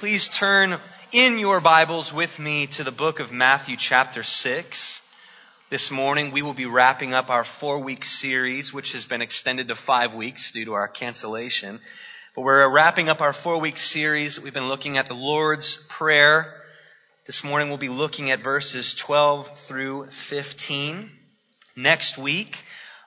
Please turn in your Bibles with me to the book of Matthew chapter 6. This morning we will be wrapping up our four week series, which has been extended to five weeks due to our cancellation. But we're wrapping up our four week series. We've been looking at the Lord's Prayer. This morning we'll be looking at verses 12 through 15. Next week,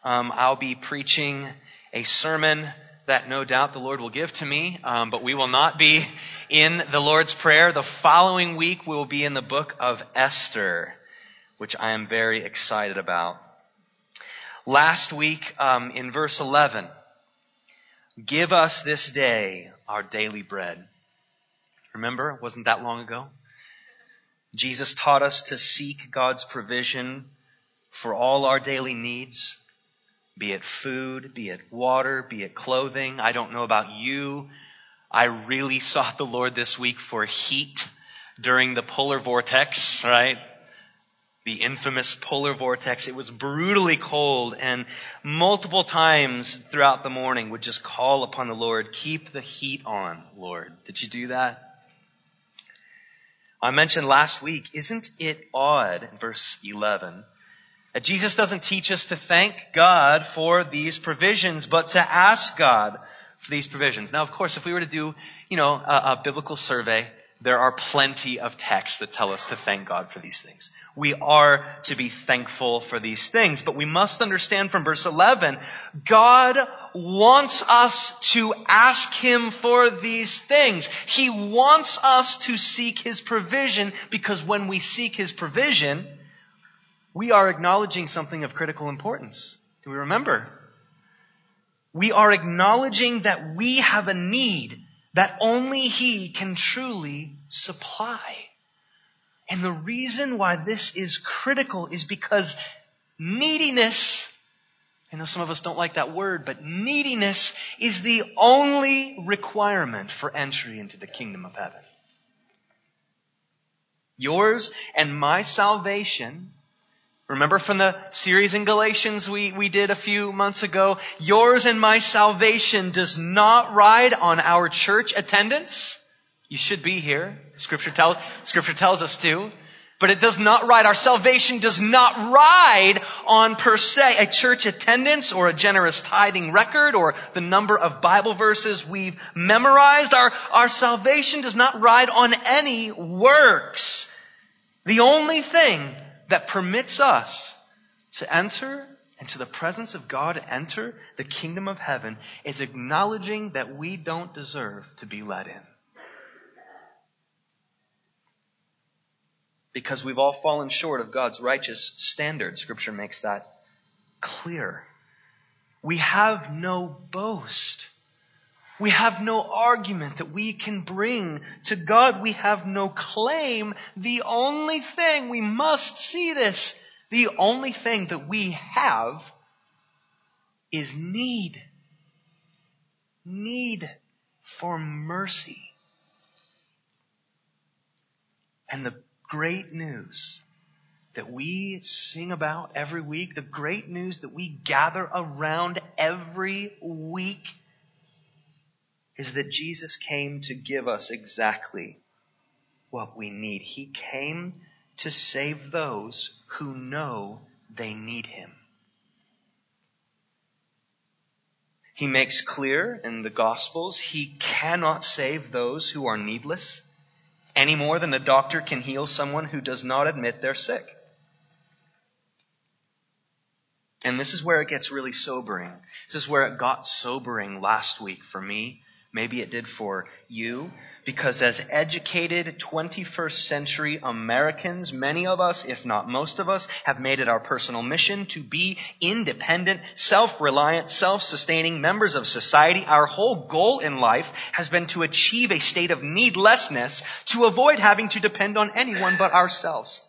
um, I'll be preaching a sermon that no doubt the Lord will give to me, um, but we will not be in the Lord's Prayer. The following week we will be in the book of Esther, which I am very excited about. Last week um, in verse 11, give us this day our daily bread. Remember, it wasn't that long ago? Jesus taught us to seek God's provision for all our daily needs be it food, be it water, be it clothing. I don't know about you. I really sought the Lord this week for heat during the polar vortex, right? The infamous polar vortex. It was brutally cold and multiple times throughout the morning would just call upon the Lord, keep the heat on, Lord. Did you do that? I mentioned last week, isn't it odd, verse 11, that Jesus doesn't teach us to thank God for these provisions, but to ask God for these provisions. Now, of course, if we were to do, you know, a, a biblical survey, there are plenty of texts that tell us to thank God for these things. We are to be thankful for these things, but we must understand from verse 11, God wants us to ask Him for these things. He wants us to seek His provision because when we seek His provision, we are acknowledging something of critical importance. Do we remember? We are acknowledging that we have a need that only He can truly supply. And the reason why this is critical is because neediness, I know some of us don't like that word, but neediness is the only requirement for entry into the kingdom of heaven. Yours and my salvation Remember from the series in Galatians we, we did a few months ago? Yours and my salvation does not ride on our church attendance. You should be here. Scripture tells, scripture tells us to. But it does not ride, our salvation does not ride on per se a church attendance or a generous tithing record or the number of Bible verses we've memorized. Our, our salvation does not ride on any works. The only thing that permits us to enter into the presence of God, enter the kingdom of heaven, is acknowledging that we don't deserve to be let in. Because we've all fallen short of God's righteous standard. Scripture makes that clear. We have no boast. We have no argument that we can bring to God. We have no claim. The only thing, we must see this, the only thing that we have is need. Need for mercy. And the great news that we sing about every week, the great news that we gather around every week is that Jesus came to give us exactly what we need. He came to save those who know they need Him. He makes clear in the Gospels he cannot save those who are needless any more than a doctor can heal someone who does not admit they're sick. And this is where it gets really sobering. This is where it got sobering last week for me Maybe it did for you. Because as educated 21st century Americans, many of us, if not most of us, have made it our personal mission to be independent, self-reliant, self-sustaining members of society. Our whole goal in life has been to achieve a state of needlessness to avoid having to depend on anyone but ourselves.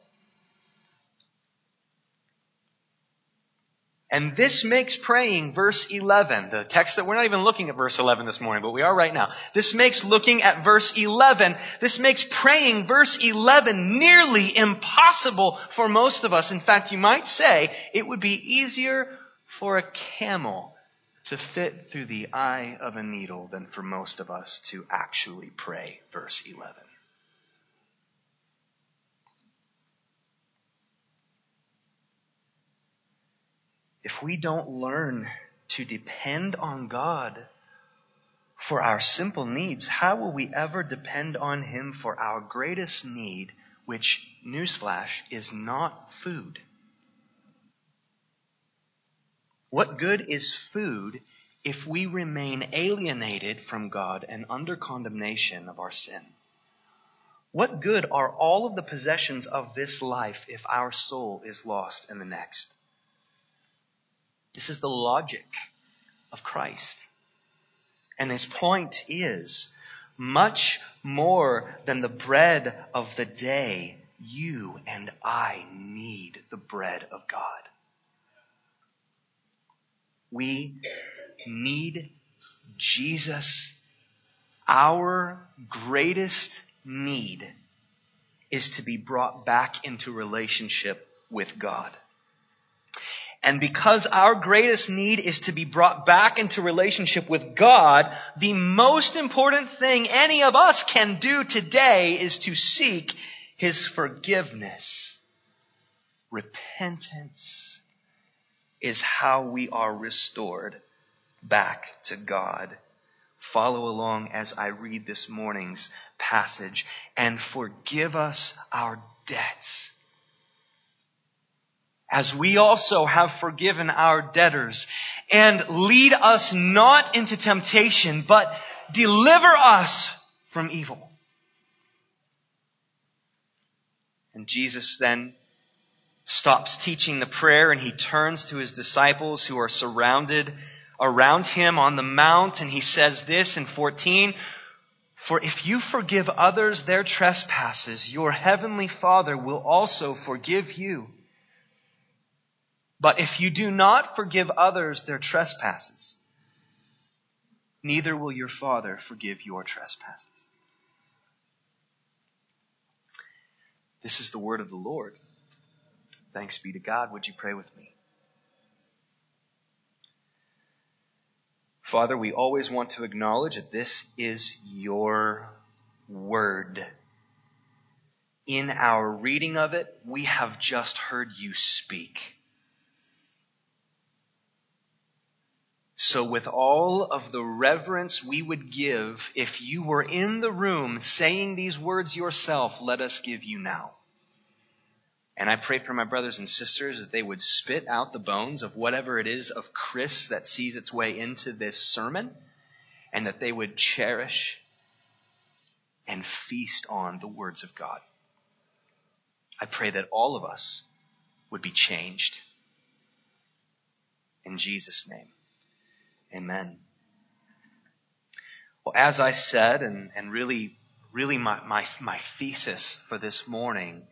And this makes praying verse 11, the text that we're not even looking at verse 11 this morning, but we are right now. This makes looking at verse 11, this makes praying verse 11 nearly impossible for most of us. In fact, you might say it would be easier for a camel to fit through the eye of a needle than for most of us to actually pray. Verse 11. If we don't learn to depend on God for our simple needs, how will we ever depend on Him for our greatest need, which, newsflash, is not food? What good is food if we remain alienated from God and under condemnation of our sin? What good are all of the possessions of this life if our soul is lost in the next? This is the logic of Christ. And his point is, much more than the bread of the day, you and I need the bread of God. We need Jesus. Our greatest need is to be brought back into relationship with God. And because our greatest need is to be brought back into relationship with God, the most important thing any of us can do today is to seek His forgiveness. Repentance is how we are restored back to God. Follow along as I read this morning's passage and forgive us our debts as we also have forgiven our debtors. And lead us not into temptation, but deliver us from evil. And Jesus then stops teaching the prayer and he turns to his disciples who are surrounded around him on the mount and he says this in 14, for if you forgive others their trespasses, your heavenly Father will also forgive you. But if you do not forgive others their trespasses, neither will your Father forgive your trespasses. This is the word of the Lord. Thanks be to God. Would you pray with me? Father, we always want to acknowledge that this is your word. In our reading of it, we have just heard you speak. So, with all of the reverence we would give if you were in the room saying these words yourself, let us give you now. And I pray for my brothers and sisters that they would spit out the bones of whatever it is of Chris that sees its way into this sermon, and that they would cherish and feast on the words of God. I pray that all of us would be changed. In Jesus' name. Amen. Well, as I said, and, and really, really my, my, my thesis for this morning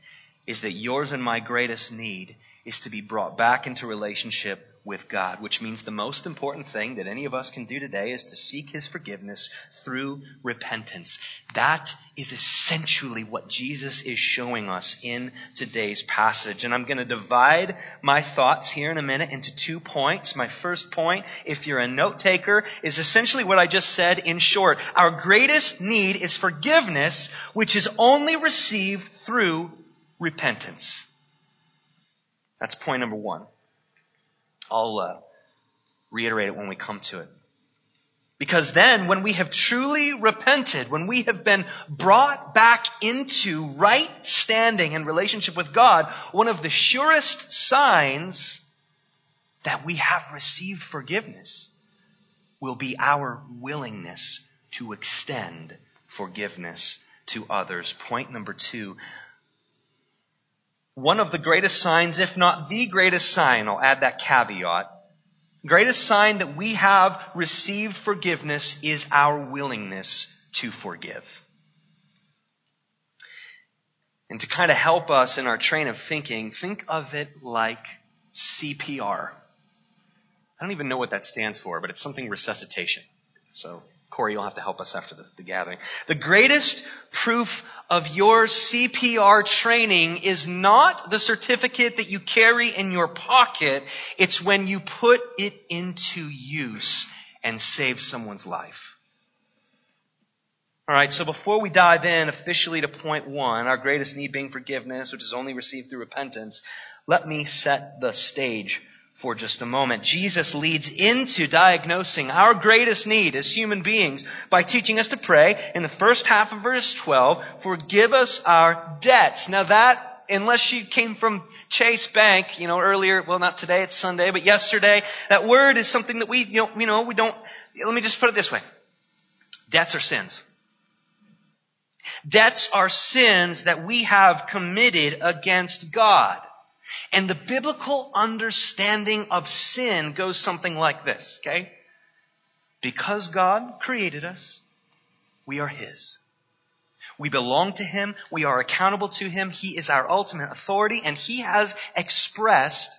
is that yours and my greatest need is to be brought back into relationship with God, which means the most important thing that any of us can do today is to seek His forgiveness through repentance. That is essentially what Jesus is showing us in today's passage. And I'm going to divide my thoughts here in a minute into two points. My first point, if you're a note taker, is essentially what I just said in short. Our greatest need is forgiveness, which is only received through repentance. That's point number one. I'll uh, reiterate it when we come to it. Because then, when we have truly repented, when we have been brought back into right standing and relationship with God, one of the surest signs that we have received forgiveness will be our willingness to extend forgiveness to others. Point number two, one of the greatest signs, if not the greatest sign, I'll add that caveat, greatest sign that we have received forgiveness is our willingness to forgive. And to kind of help us in our train of thinking, think of it like CPR. I don't even know what that stands for, but it's something resuscitation. So, Corey, you'll have to help us after the, the gathering. The greatest proof of your CPR training is not the certificate that you carry in your pocket. It's when you put it into use and save someone's life. Alright, so before we dive in officially to point one, our greatest need being forgiveness, which is only received through repentance, let me set the stage for just a moment. Jesus leads into diagnosing our greatest need as human beings by teaching us to pray in the first half of verse 12, forgive us our debts. Now that, unless you came from Chase Bank, you know, earlier, well not today, it's Sunday, but yesterday, that word is something that we, you know, you know we don't, let me just put it this way. Debts are sins. Debts are sins that we have committed against God. And the biblical understanding of sin goes something like this, okay? Because God created us, we are His. We belong to Him. We are accountable to Him. He is our ultimate authority and He has expressed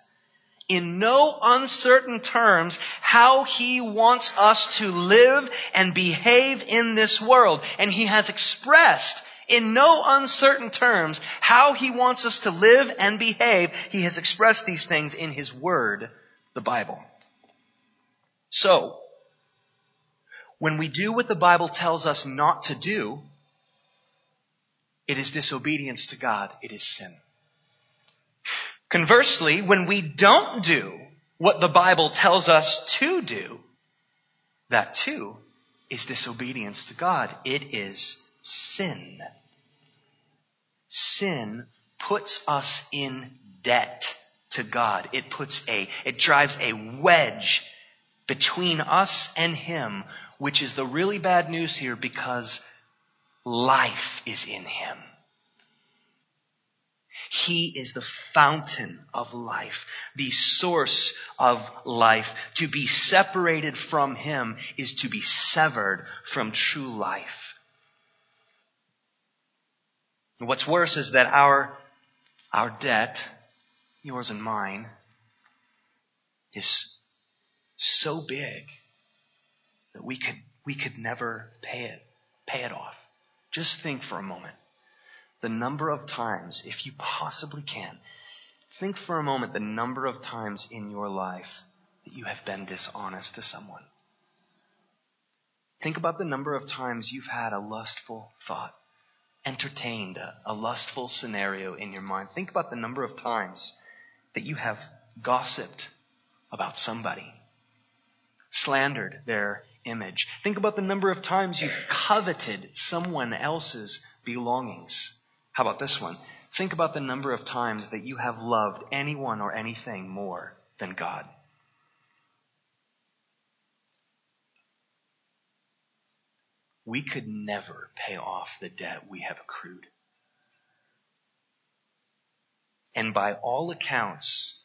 in no uncertain terms how He wants us to live and behave in this world. And He has expressed in no uncertain terms how he wants us to live and behave. He has expressed these things in his word, the Bible. So, when we do what the Bible tells us not to do, it is disobedience to God. It is sin. Conversely, when we don't do what the Bible tells us to do, that too is disobedience to God. It is sin sin puts us in debt to God. It puts a, it drives a wedge between us and Him, which is the really bad news here because life is in Him. He is the fountain of life, the source of life. To be separated from Him is to be severed from true life. And what's worse is that our, our debt, yours and mine, is so big that we could, we could never pay it, pay it off. Just think for a moment. The number of times, if you possibly can, think for a moment the number of times in your life that you have been dishonest to someone. Think about the number of times you've had a lustful thought entertained a, a lustful scenario in your mind. Think about the number of times that you have gossiped about somebody, slandered their image. Think about the number of times you've coveted someone else's belongings. How about this one? Think about the number of times that you have loved anyone or anything more than God. We could never pay off the debt we have accrued. And by all accounts,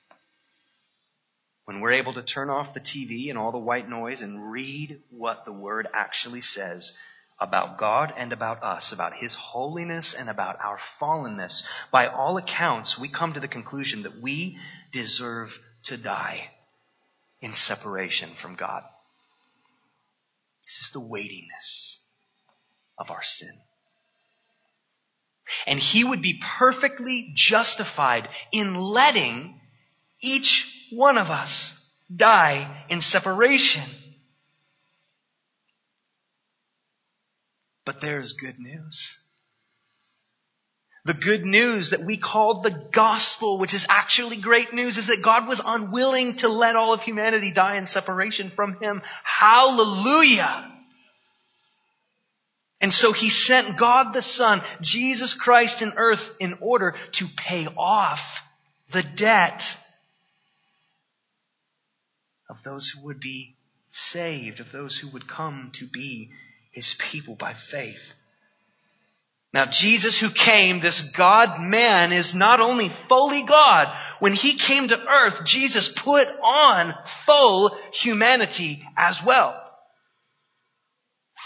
when we're able to turn off the TV and all the white noise and read what the Word actually says about God and about us, about His holiness and about our fallenness, by all accounts, we come to the conclusion that we deserve to die in separation from God. This is the weightiness of our sin. And he would be perfectly justified in letting each one of us die in separation. But there's good news. The good news that we called the gospel, which is actually great news, is that God was unwilling to let all of humanity die in separation from Him. Hallelujah! And so he sent God the Son, Jesus Christ in earth in order to pay off the debt of those who would be saved, of those who would come to be his people by faith. Now Jesus who came, this God man, is not only fully God. When he came to earth, Jesus put on full humanity as well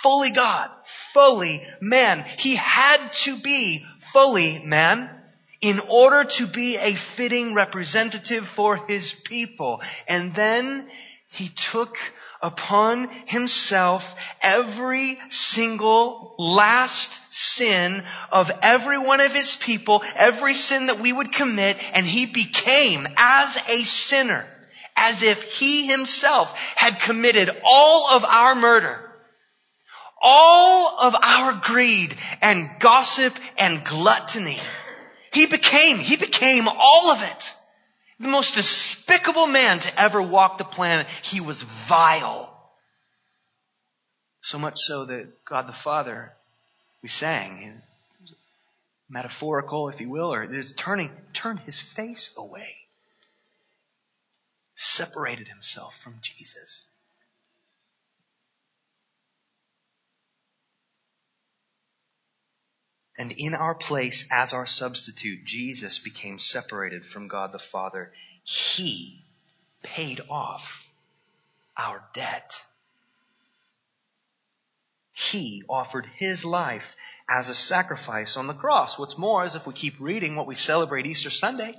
fully God, fully man. He had to be fully man in order to be a fitting representative for his people. And then he took upon himself every single last sin of every one of his people, every sin that we would commit, and he became as a sinner, as if he himself had committed all of our murder, all of our greed and gossip and gluttony. He became, he became all of it. The most despicable man to ever walk the planet. He was vile. So much so that God the Father, we sang, metaphorical, if you will, or is turning, turned his face away. Separated himself from Jesus. And in our place, as our substitute, Jesus became separated from God the Father. He paid off our debt. He offered His life as a sacrifice on the cross. What's more is if we keep reading what we celebrate Easter Sunday,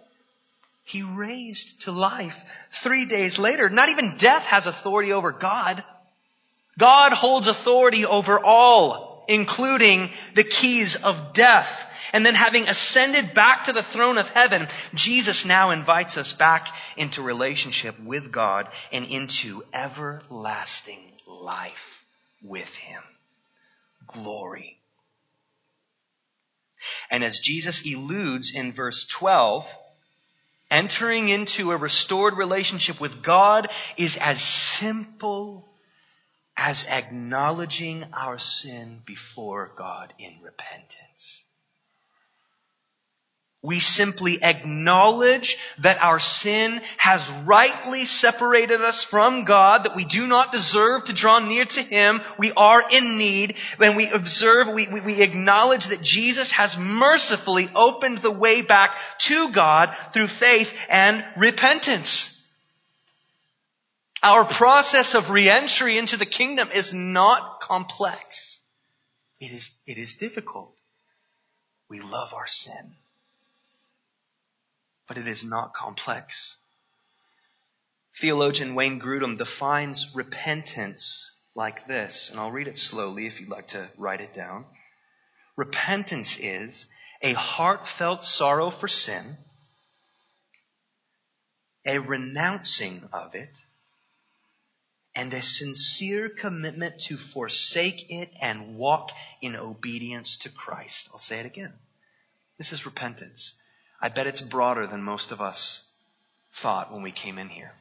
He raised to life three days later. Not even death has authority over God. God holds authority over all including the keys of death. And then having ascended back to the throne of heaven, Jesus now invites us back into relationship with God and into everlasting life with Him. Glory. And as Jesus eludes in verse 12, entering into a restored relationship with God is as simple as acknowledging our sin before God in repentance. We simply acknowledge that our sin has rightly separated us from God, that we do not deserve to draw near to Him. We are in need. When we observe, we, we, we, acknowledge that Jesus has mercifully opened the way back to God through faith and repentance. Our process of reentry into the kingdom is not complex. It is, it is difficult. We love our sin. But it is not complex. Theologian Wayne Grudem defines repentance like this, and I'll read it slowly if you'd like to write it down. Repentance is a heartfelt sorrow for sin, a renouncing of it, and a sincere commitment to forsake it and walk in obedience to Christ. I'll say it again. This is repentance. I bet it's broader than most of us thought when we came in here.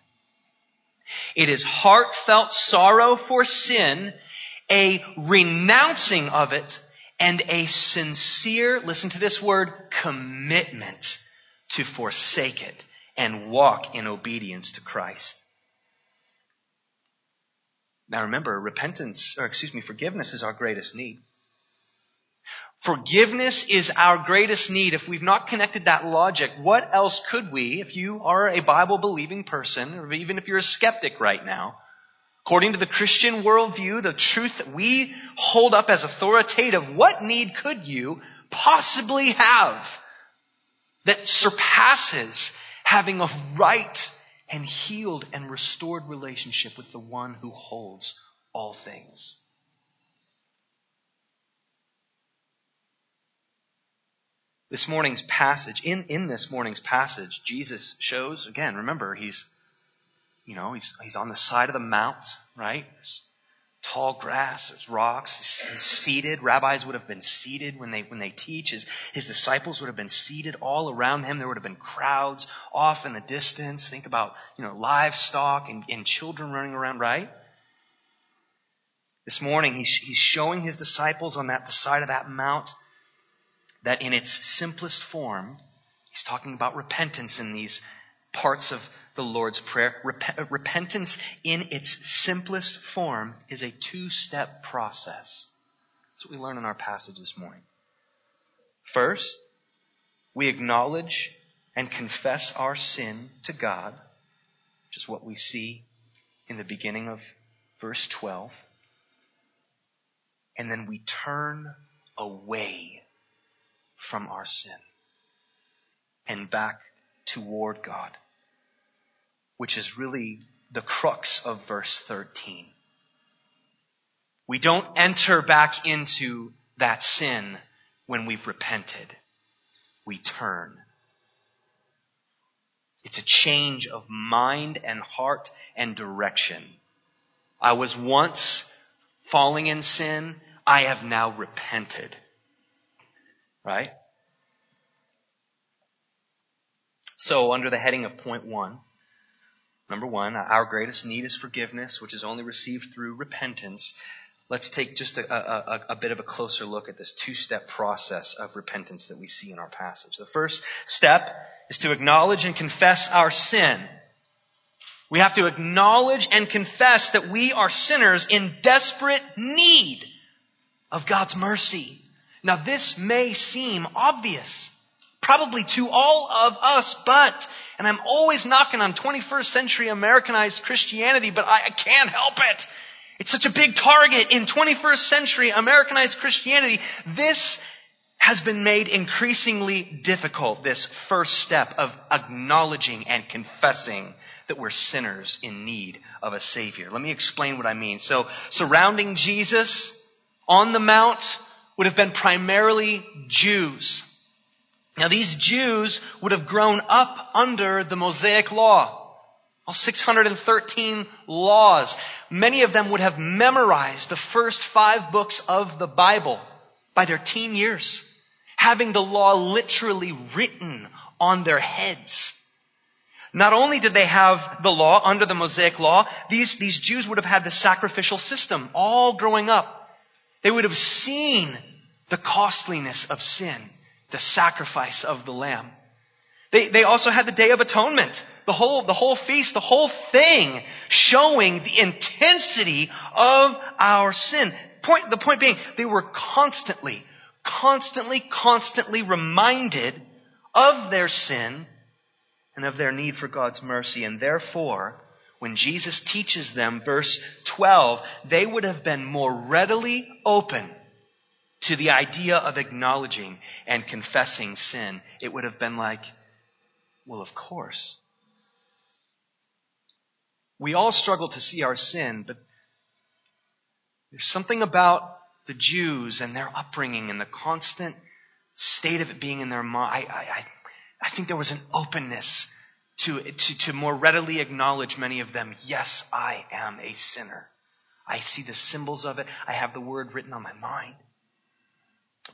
It is heartfelt sorrow for sin, a renouncing of it, and a sincere, listen to this word, commitment to forsake it and walk in obedience to Christ. Now remember, repentance, or excuse me, forgiveness is our greatest need. Forgiveness is our greatest need. If we've not connected that logic, what else could we, if you are a Bible believing person, or even if you're a skeptic right now, according to the Christian worldview, the truth that we hold up as authoritative, what need could you possibly have that surpasses having a right and healed and restored relationship with the one who holds all things. This morning's passage, in, in this morning's passage, Jesus shows, again, remember, he's, you know, he's, he's on the side of the mount, right? Tall grass, there's rocks, he's, seated. Rabbis would have been seated when they, when they teach. His, his disciples would have been seated all around him. There would have been crowds off in the distance. Think about, you know, livestock and, and children running around, right? This morning, he's, he's showing his disciples on that, the side of that mount that in its simplest form, he's talking about repentance in these parts of the Lord's Prayer. Rep- repentance in its simplest form is a two-step process. That's what we learn in our passage this morning. First, we acknowledge and confess our sin to God, which is what we see in the beginning of verse 12. And then we turn away from our sin and back toward God which is really the crux of verse 13. We don't enter back into that sin when we've repented. We turn. It's a change of mind and heart and direction. I was once falling in sin. I have now repented. Right? So under the heading of point one, number one, uh, our greatest need is forgiveness, which is only received through repentance. Let's take just a, a, a, bit of a closer look at this two-step process of repentance that we see in our passage. The first step is to acknowledge and confess our sin. We have to acknowledge and confess that we are sinners in desperate need of God's mercy. Now this may seem obvious, probably to all of us, but, and I'm always knocking on 21st century Americanized Christianity, but I, I can't help it. It's such a big target in 21st century Americanized Christianity. This has been made increasingly difficult, this first step of acknowledging and confessing that we're sinners in need of a Savior. Let me explain what I mean. So, surrounding Jesus on the Mount would have been primarily Jews. Now these Jews would have grown up under the Mosaic Law. All 613 laws. Many of them would have memorized the first five books of the Bible by their teen years, having the law literally written on their heads. Not only did they have the law under the Mosaic law, these, these Jews would have had the sacrificial system all growing up. They would have seen the costliness of sin, the sacrifice of the lamb. They, they also had the Day of Atonement, the whole, the whole feast, the whole thing showing the intensity of our sin. Point, the point being, they were constantly, constantly, constantly reminded of their sin and of their need for God's mercy. And therefore, when Jesus teaches them, verse 12, they would have been more readily open to the idea of acknowledging and confessing sin. It would have been like, well, of course. We all struggle to see our sin, but there's something about the Jews and their upbringing and the constant state of it being in their mind. I, I, I think there was an openness to, to, to more readily acknowledge many of them. Yes, I am a sinner. I see the symbols of it. I have the word written on my mind.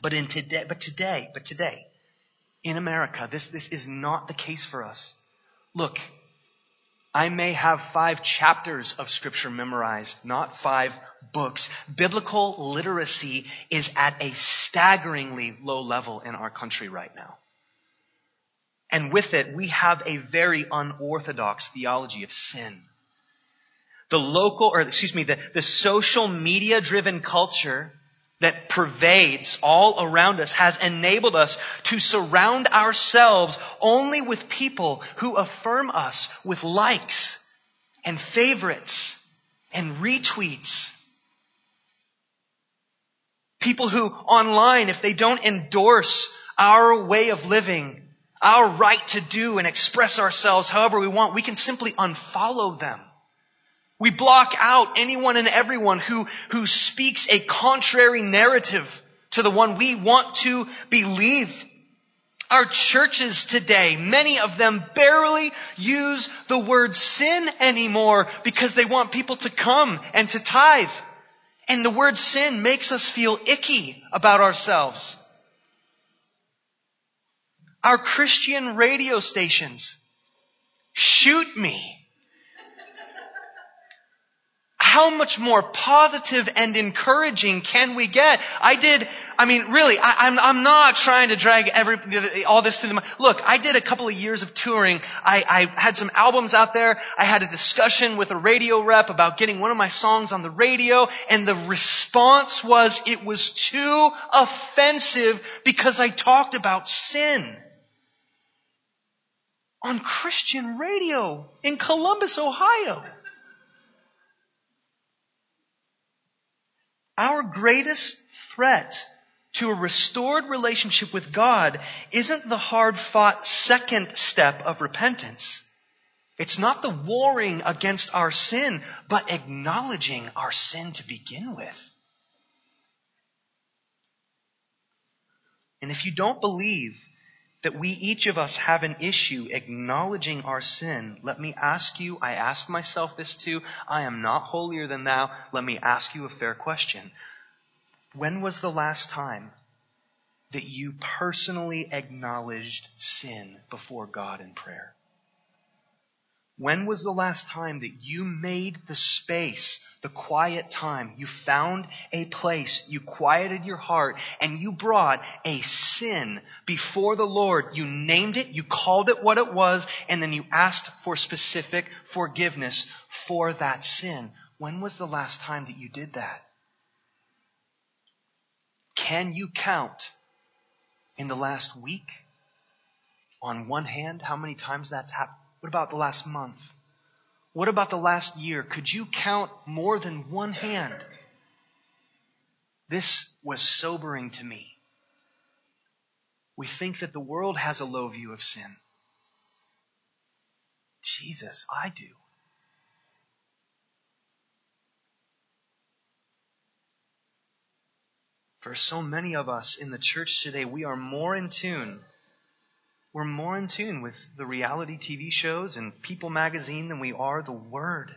But in today, but today, but today, in America, this, this is not the case for us. Look, I may have five chapters of scripture memorized, not five books. Biblical literacy is at a staggeringly low level in our country right now. And with it, we have a very unorthodox theology of sin. The local, or excuse me, the, the social media driven culture that pervades all around us has enabled us to surround ourselves only with people who affirm us with likes and favorites and retweets. People who online, if they don't endorse our way of living, our right to do and express ourselves however we want, we can simply unfollow them. We block out anyone and everyone who, who speaks a contrary narrative to the one we want to believe. Our churches today, many of them barely use the word sin anymore because they want people to come and to tithe. And the word sin makes us feel icky about ourselves. Our Christian radio stations shoot me how much more positive and encouraging can we get? I did, I mean, really, I, am I'm, I'm not trying to drag every, all this to the, look, I did a couple of years of touring. I, I had some albums out there. I had a discussion with a radio rep about getting one of my songs on the radio, and the response was it was too offensive because I talked about sin on Christian radio in Columbus, Ohio. Our greatest threat to a restored relationship with God isn't the hard fought second step of repentance. It's not the warring against our sin, but acknowledging our sin to begin with. And if you don't believe that we each of us have an issue acknowledging our sin, let me ask you, I asked myself this too, I am not holier than thou. Let me ask you a fair question. When was the last time that you personally acknowledged sin before God in prayer? When was the last time that you made the space, the quiet time, you found a place, you quieted your heart, and you brought a sin before the Lord? You named it, you called it what it was, and then you asked for specific forgiveness for that sin. When was the last time that you did that? Can you count in the last week on one hand how many times that's happened? What about the last month? What about the last year? Could you count more than one hand? This was sobering to me. We think that the world has a low view of sin. Jesus, I do. For so many of us in the church today, we are more in tune we're more in tune with the reality TV shows and People magazine than we are the Word.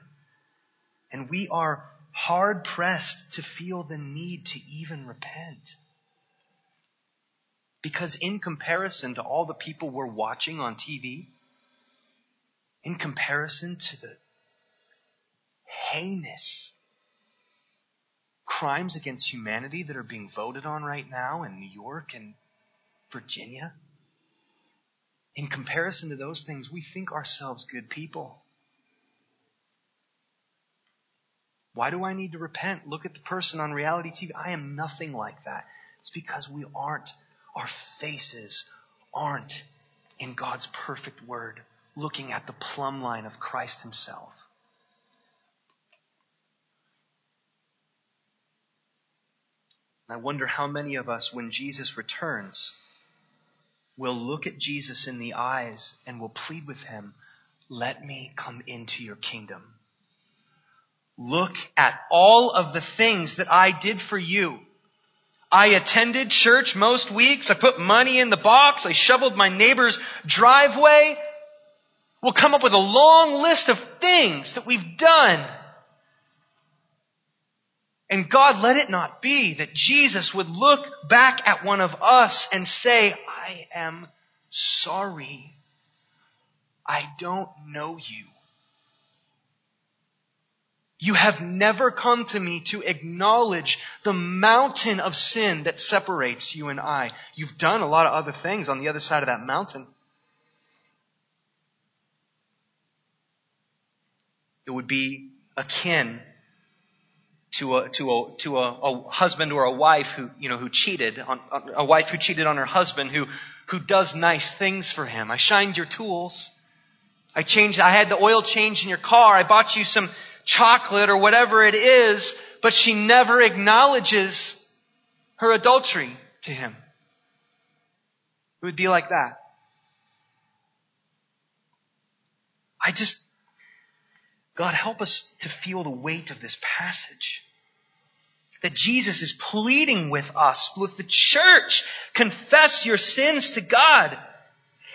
And we are hard pressed to feel the need to even repent. Because in comparison to all the people we're watching on TV, in comparison to the heinous crimes against humanity that are being voted on right now in New York and Virginia, in comparison to those things, we think ourselves good people. Why do I need to repent? Look at the person on reality TV. I am nothing like that. It's because we aren't, our faces aren't in God's perfect word, looking at the plumb line of Christ Himself. I wonder how many of us, when Jesus returns, will look at Jesus in the eyes and will plead with him, let me come into your kingdom. Look at all of the things that I did for you. I attended church most weeks. I put money in the box. I shoveled my neighbor's driveway. We'll come up with a long list of things that we've done. And God, let it not be that Jesus would look back at one of us and say, I am sorry. I don't know you. You have never come to me to acknowledge the mountain of sin that separates you and I. You've done a lot of other things on the other side of that mountain. It would be akin to a to a to a, a, husband or a wife who you know who cheated on a wife who cheated on her husband who who does nice things for him. I shined your tools. I changed I had the oil change in your car. I bought you some chocolate or whatever it is, but she never acknowledges her adultery to him. It would be like that. I just God, help us to feel the weight of this passage. That Jesus is pleading with us, with the church. Confess your sins to God.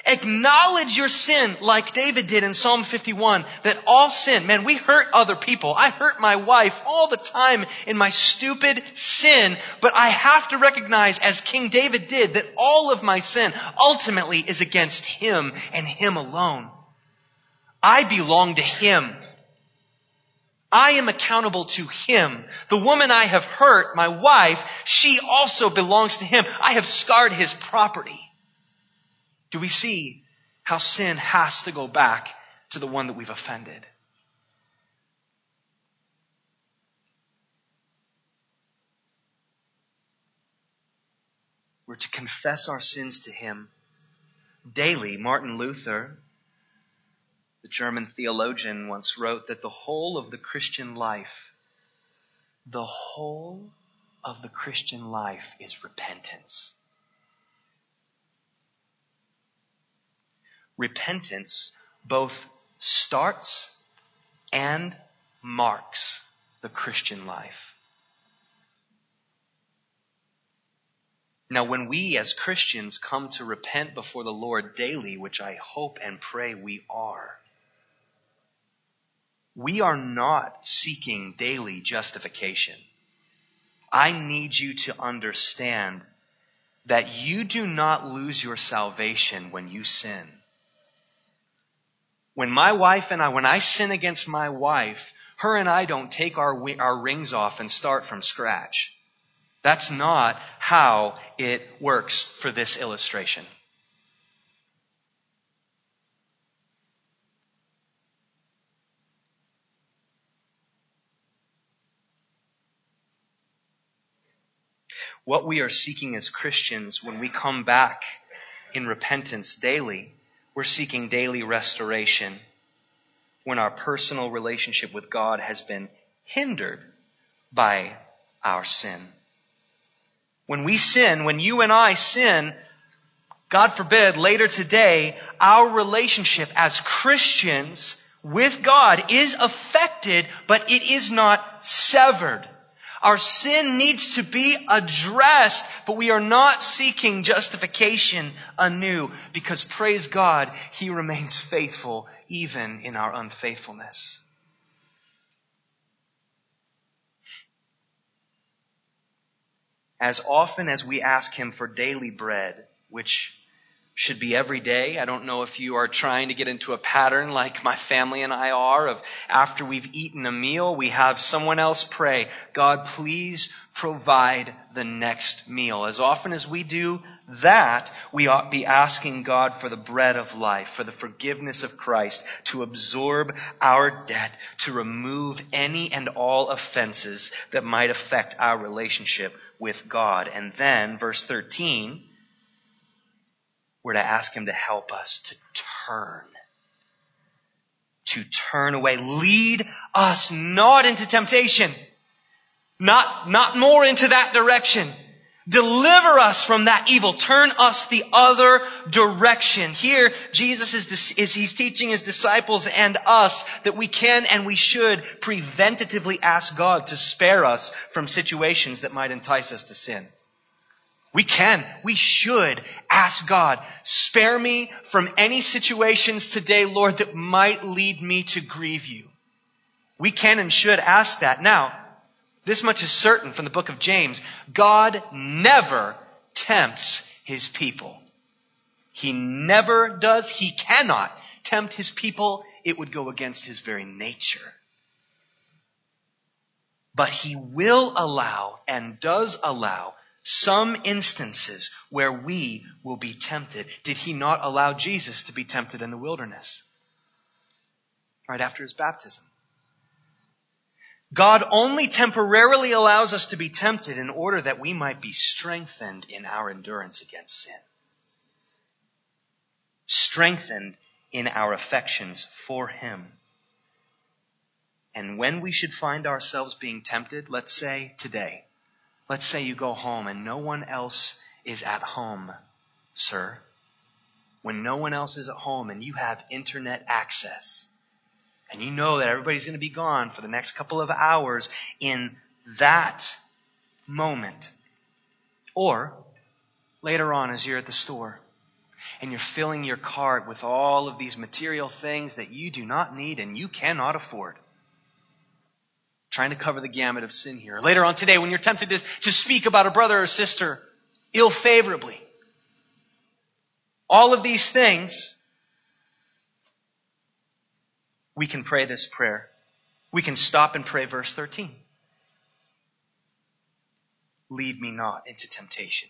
Acknowledge your sin like David did in Psalm 51, that all sin, man, we hurt other people. I hurt my wife all the time in my stupid sin, but I have to recognize, as King David did, that all of my sin ultimately is against him and him alone. I belong to him. I am accountable to him. The woman I have hurt, my wife, she also belongs to him. I have scarred his property. Do we see how sin has to go back to the one that we've offended? We're to confess our sins to him daily. Martin Luther the German theologian once wrote that the whole of the Christian life, the whole of the Christian life is repentance. Repentance, both starts and marks the Christian life. Now, when we as Christians come to repent before the Lord daily, which I hope and pray we are, we are not seeking daily justification. I need you to understand that you do not lose your salvation when you sin. When my wife and I, when I sin against my wife, her and I don't take our, our rings off and start from scratch. That's not how it works for this illustration. What we are seeking as Christians when we come back in repentance daily, we're seeking daily restoration when our personal relationship with God has been hindered by our sin. When we sin, when you and I sin, God forbid, later today, our relationship as Christians with God is affected, but it is not severed. Our sin needs to be addressed, but we are not seeking justification anew because praise God, He remains faithful even in our unfaithfulness. As often as we ask Him for daily bread, which should be every day. I don't know if you are trying to get into a pattern like my family and I are of after we've eaten a meal, we have someone else pray, God, please provide the next meal. As often as we do that, we ought be asking God for the bread of life, for the forgiveness of Christ, to absorb our debt, to remove any and all offenses that might affect our relationship with God. And then, verse 13, we're to ask Him to help us to turn. To turn away. Lead us not into temptation. Not, not more into that direction. Deliver us from that evil. Turn us the other direction. Here, Jesus is, is, he's teaching his disciples and us that we can and we should preventatively ask God to spare us from situations that might entice us to sin. We can, we should ask God, spare me from any situations today, Lord, that might lead me to grieve you. We can and should ask that. Now, this much is certain from the book of James. God never tempts his people. He never does. He cannot tempt his people. It would go against his very nature. But he will allow and does allow some instances where we will be tempted. Did he not allow Jesus to be tempted in the wilderness? Right after his baptism. God only temporarily allows us to be tempted in order that we might be strengthened in our endurance against sin. Strengthened in our affections for Him. And when we should find ourselves being tempted, let's say today, Let's say you go home and no one else is at home, sir. When no one else is at home and you have internet access, and you know that everybody's going to be gone for the next couple of hours in that moment. Or later on as you're at the store and you're filling your cart with all of these material things that you do not need and you cannot afford trying to cover the gamut of sin here. Later on today, when you're tempted to, to speak about a brother or sister ill favorably, all of these things, we can pray this prayer. We can stop and pray verse 13. Lead me not into temptation.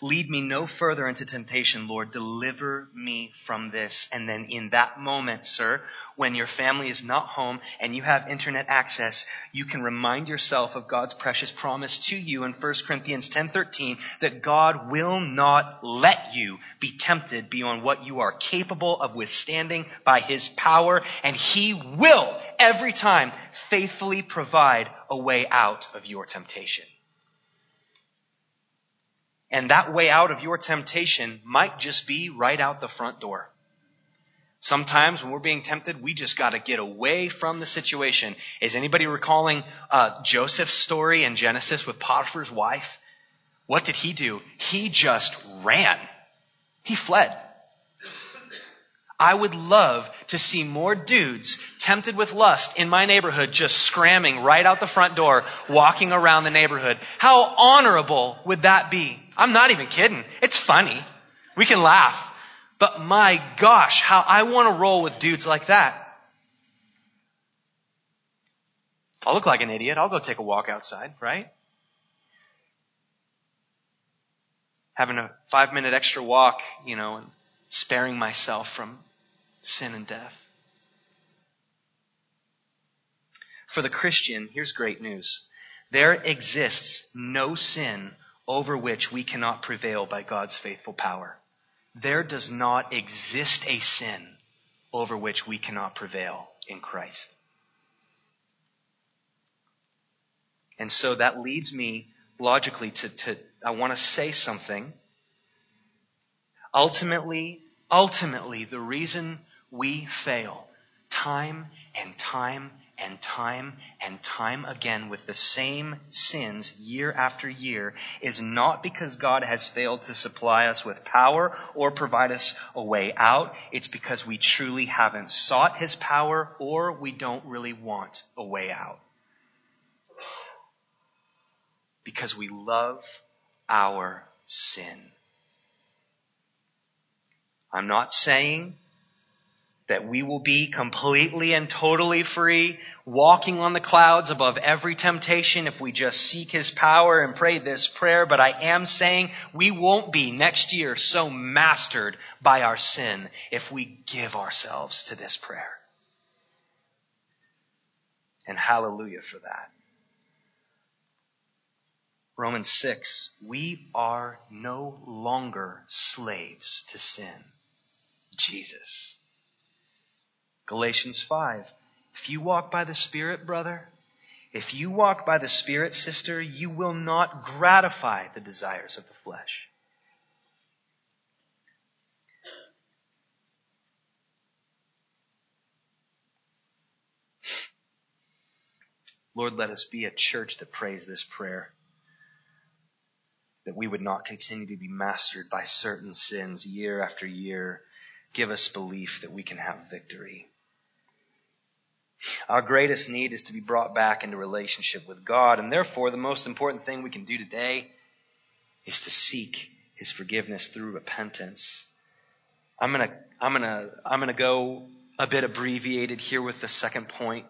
Lead me no further into temptation, Lord. Deliver me from this. And then in that moment, sir, when your family is not home and you have internet access, you can remind yourself of God's precious promise to you in 1 Corinthians 10:13 that God will not let you be tempted beyond what you are capable of withstanding by his power, and he will every time faithfully provide a way out of your temptation. And that way out of your temptation might just be right out the front door. Sometimes when we're being tempted, we just got to get away from the situation. Is anybody recalling uh, Joseph's story in Genesis with Potiphar's wife? What did he do? He just ran. He fled. I would love to see more dudes tempted with lust in my neighborhood just scramming right out the front door, walking around the neighborhood. How honorable would that be? I'm not even kidding. It's funny. We can laugh. But my gosh, how I want to roll with dudes like that. I'll look like an idiot. I'll go take a walk outside, right? Having a five minute extra walk, you know, and sparing myself from sin and death. For the Christian, here's great news. There exists no sin over which we cannot prevail by God's faithful power. There does not exist a sin over which we cannot prevail in Christ. And so that leads me logically to, to I want to say something. Ultimately, ultimately, the reason we fail time and time and time and time again with the same sins year after year is not because God has failed to supply us with power or provide us a way out. It's because we truly haven't sought His power or we don't really want a way out. Because we love our sin. I'm not saying that we will be completely and totally free, walking on the clouds above every temptation if we just seek His power and pray this prayer. But I am saying we won't be next year so mastered by our sin if we give ourselves to this prayer. And hallelujah for that. Romans 6, we are no longer slaves to sin. Jesus. Galatians 5. If you walk by the Spirit, brother, if you walk by the Spirit, sister, you will not gratify the desires of the flesh. Lord, let us be a church that prays this prayer. That we would not continue to be mastered by certain sins year after year. Give us belief that we can have victory. Our greatest need is to be brought back into relationship with God, and therefore the most important thing we can do today is to seek His forgiveness through repentance. I'm gonna, I'm gonna, I'm gonna go a bit abbreviated here with the second point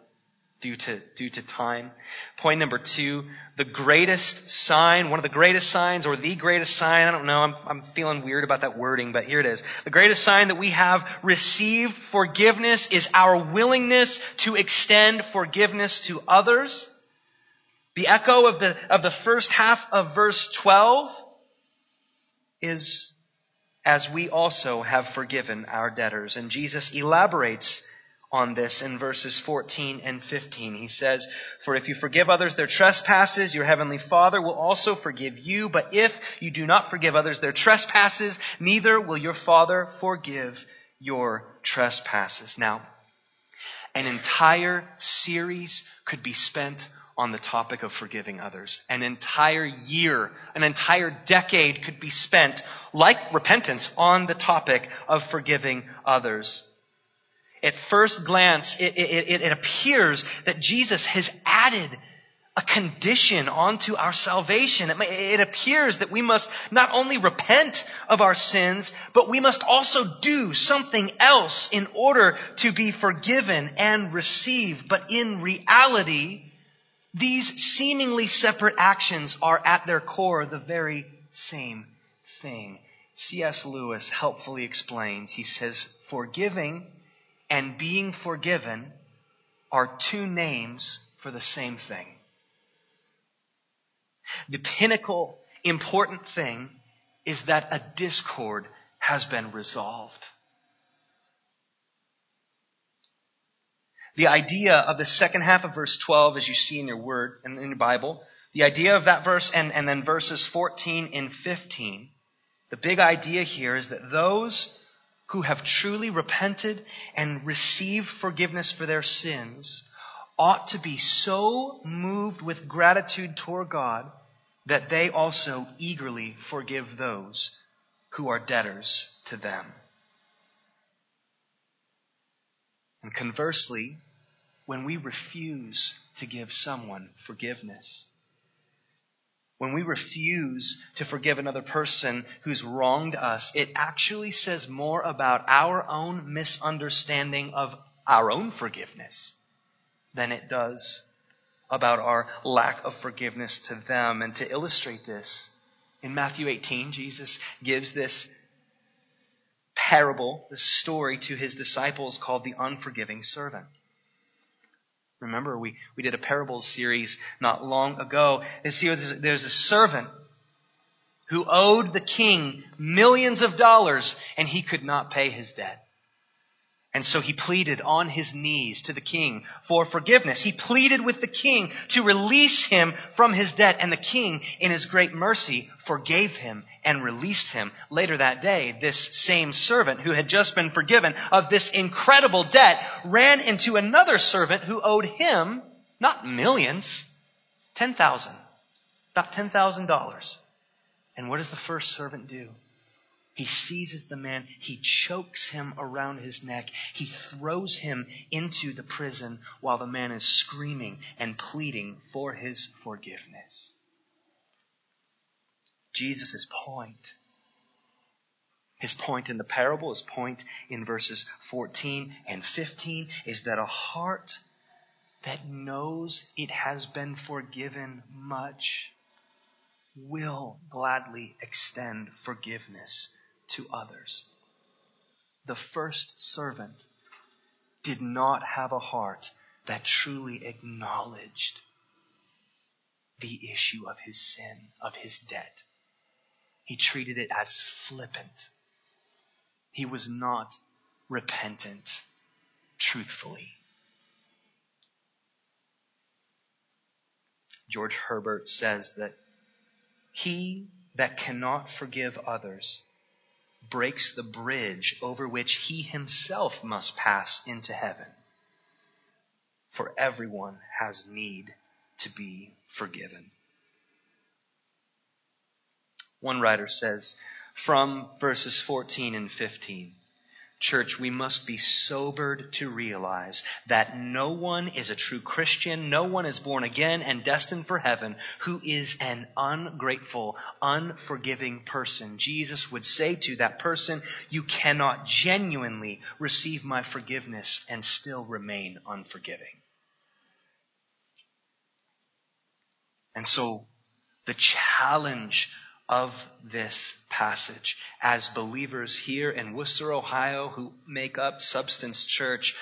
due to, due to time. Point number two, the greatest sign, one of the greatest signs or the greatest sign, I don't know, I'm, I'm feeling weird about that wording, but here it is. The greatest sign that we have received forgiveness is our willingness to extend forgiveness to others. The echo of the, of the first half of verse 12 is as we also have forgiven our debtors. And Jesus elaborates on this in verses 14 and 15. He says, For if you forgive others their trespasses, your heavenly Father will also forgive you. But if you do not forgive others their trespasses, neither will your Father forgive your trespasses. Now, an entire series could be spent on the topic of forgiving others. An entire year, an entire decade could be spent, like repentance, on the topic of forgiving others. At first glance, it, it, it, appears that Jesus has added a condition onto our salvation. It, it appears that we must not only repent of our sins, but we must also do something else in order to be forgiven and received. But in reality, these seemingly separate actions are at their core the very same thing. C.S. Lewis helpfully explains, he says, forgiving and being forgiven are two names for the same thing. The pinnacle important thing is that a discord has been resolved. The idea of the second half of verse 12, as you see in your word, in, in your Bible, the idea of that verse and, and then verses 14 and 15, the big idea here is that those who have truly repented and received forgiveness for their sins ought to be so moved with gratitude toward God that they also eagerly forgive those who are debtors to them. And conversely, when we refuse to give someone forgiveness, when we refuse to forgive another person who's wronged us, it actually says more about our own misunderstanding of our own forgiveness than it does about our lack of forgiveness to them. And to illustrate this, in Matthew 18, Jesus gives this parable, this story to his disciples called the unforgiving servant. Remember, we, we did a parables series not long ago. This here, there's, there's a servant who owed the king millions of dollars and he could not pay his debt. And so he pleaded on his knees to the king for forgiveness. He pleaded with the king to release him from his debt, and the king, in his great mercy, forgave him and released him. Later that day, this same servant who had just been forgiven of this incredible debt ran into another servant who owed him not millions, ten thousand, about ten thousand dollars. And what does the first servant do? He seizes the man, he chokes him around his neck, he throws him into the prison while the man is screaming and pleading for his forgiveness. Jesus' point, his point in the parable, his point in verses 14 and 15 is that a heart that knows it has been forgiven much will gladly extend forgiveness to others. The first servant did not have a heart that truly acknowledged the issue of his sin, of his debt. He treated it as flippant. He was not repentant truthfully. George Herbert says that he that cannot forgive others breaks the bridge over which he himself must pass into heaven. For everyone has need to be forgiven. One writer says, from verses 14 and 15, Church, we must be sobered to realize that no one is a true Christian, no one is born again and destined for heaven who is an ungrateful, unforgiving person. Jesus would say to that person, you cannot genuinely receive my forgiveness and still remain unforgiving. And so the challenge of this passage. As believers here in Wooster, Ohio, who make up Substance Church,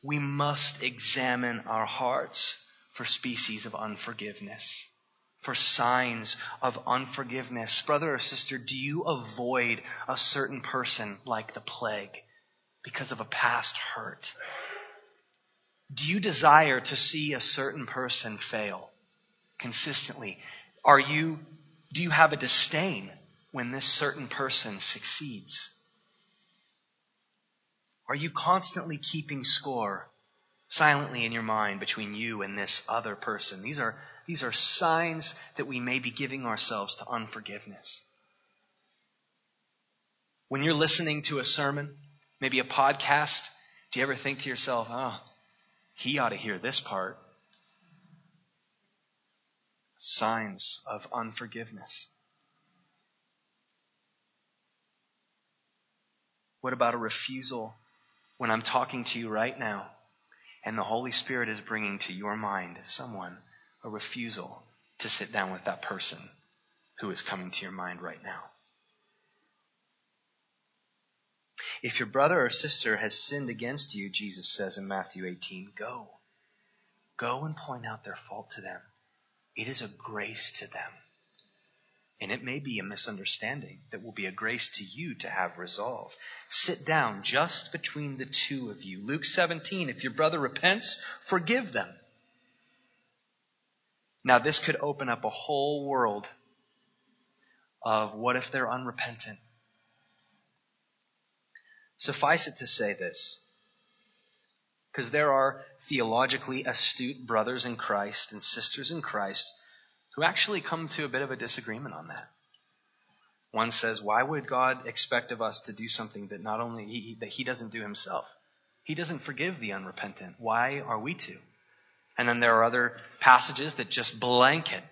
we must examine our hearts for species of unforgiveness, for signs of unforgiveness. Brother or sister, do you avoid a certain person like the plague because of a past hurt? Do you desire to see a certain person fail consistently? Are you do you have a disdain when this certain person succeeds? Are you constantly keeping score silently in your mind between you and this other person? These are, these are signs that we may be giving ourselves to unforgiveness. When you're listening to a sermon, maybe a podcast, do you ever think to yourself, oh, he ought to hear this part? Signs of unforgiveness. What about a refusal when I'm talking to you right now and the Holy Spirit is bringing to your mind someone, a refusal to sit down with that person who is coming to your mind right now? If your brother or sister has sinned against you, Jesus says in Matthew 18, go. Go and point out their fault to them. It is a grace to them. And it may be a misunderstanding that will be a grace to you to have resolve. Sit down just between the two of you. Luke 17, if your brother repents, forgive them. Now, this could open up a whole world of what if they're unrepentant? Suffice it to say this. Because there are theologically astute brothers in Christ and sisters in Christ who actually come to a bit of a disagreement on that. One says, why would God expect of us to do something that not only he, that he doesn't do himself? He doesn't forgive the unrepentant. Why are we to? And then there are other passages that just blanket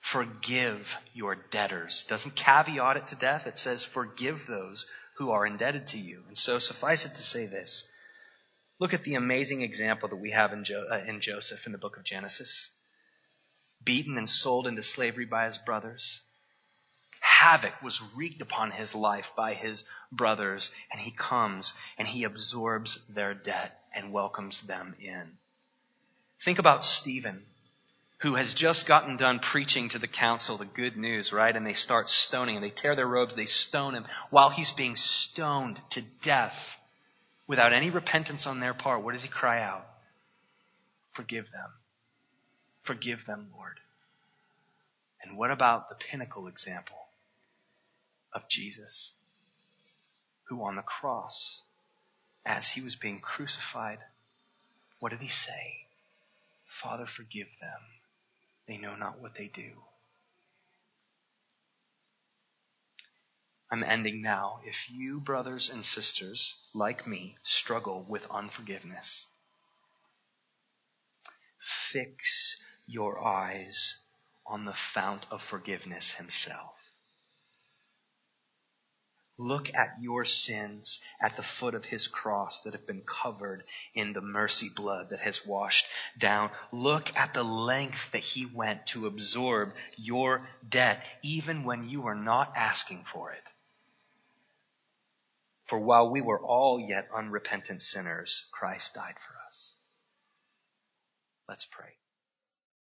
forgive your debtors. Doesn't caveat it to death. It says forgive those who are indebted to you. And so suffice it to say this. Look at the amazing example that we have in, jo- uh, in Joseph in the book of Genesis. Beaten and sold into slavery by his brothers. Havoc was wreaked upon his life by his brothers, and he comes and he absorbs their debt and welcomes them in. Think about Stephen, who has just gotten done preaching to the council the good news, right? And they start stoning and they tear their robes, they stone him while he's being stoned to death without any repentance on their part. What does he cry out? Forgive them. Forgive them, Lord. And what about the pinnacle example of Jesus, who on the cross, as he was being crucified, what did he say? Father, forgive them. They know not what they do. I'm ending now. If you, brothers and sisters, like me, struggle with unforgiveness, fix your eyes on the fount of forgiveness himself. Look at your sins at the foot of his cross that have been covered in the mercy blood that has washed down. Look at the length that he went to absorb your debt, even when you were not asking for it. For while we were all yet unrepentant sinners, Christ died for us. Let's pray.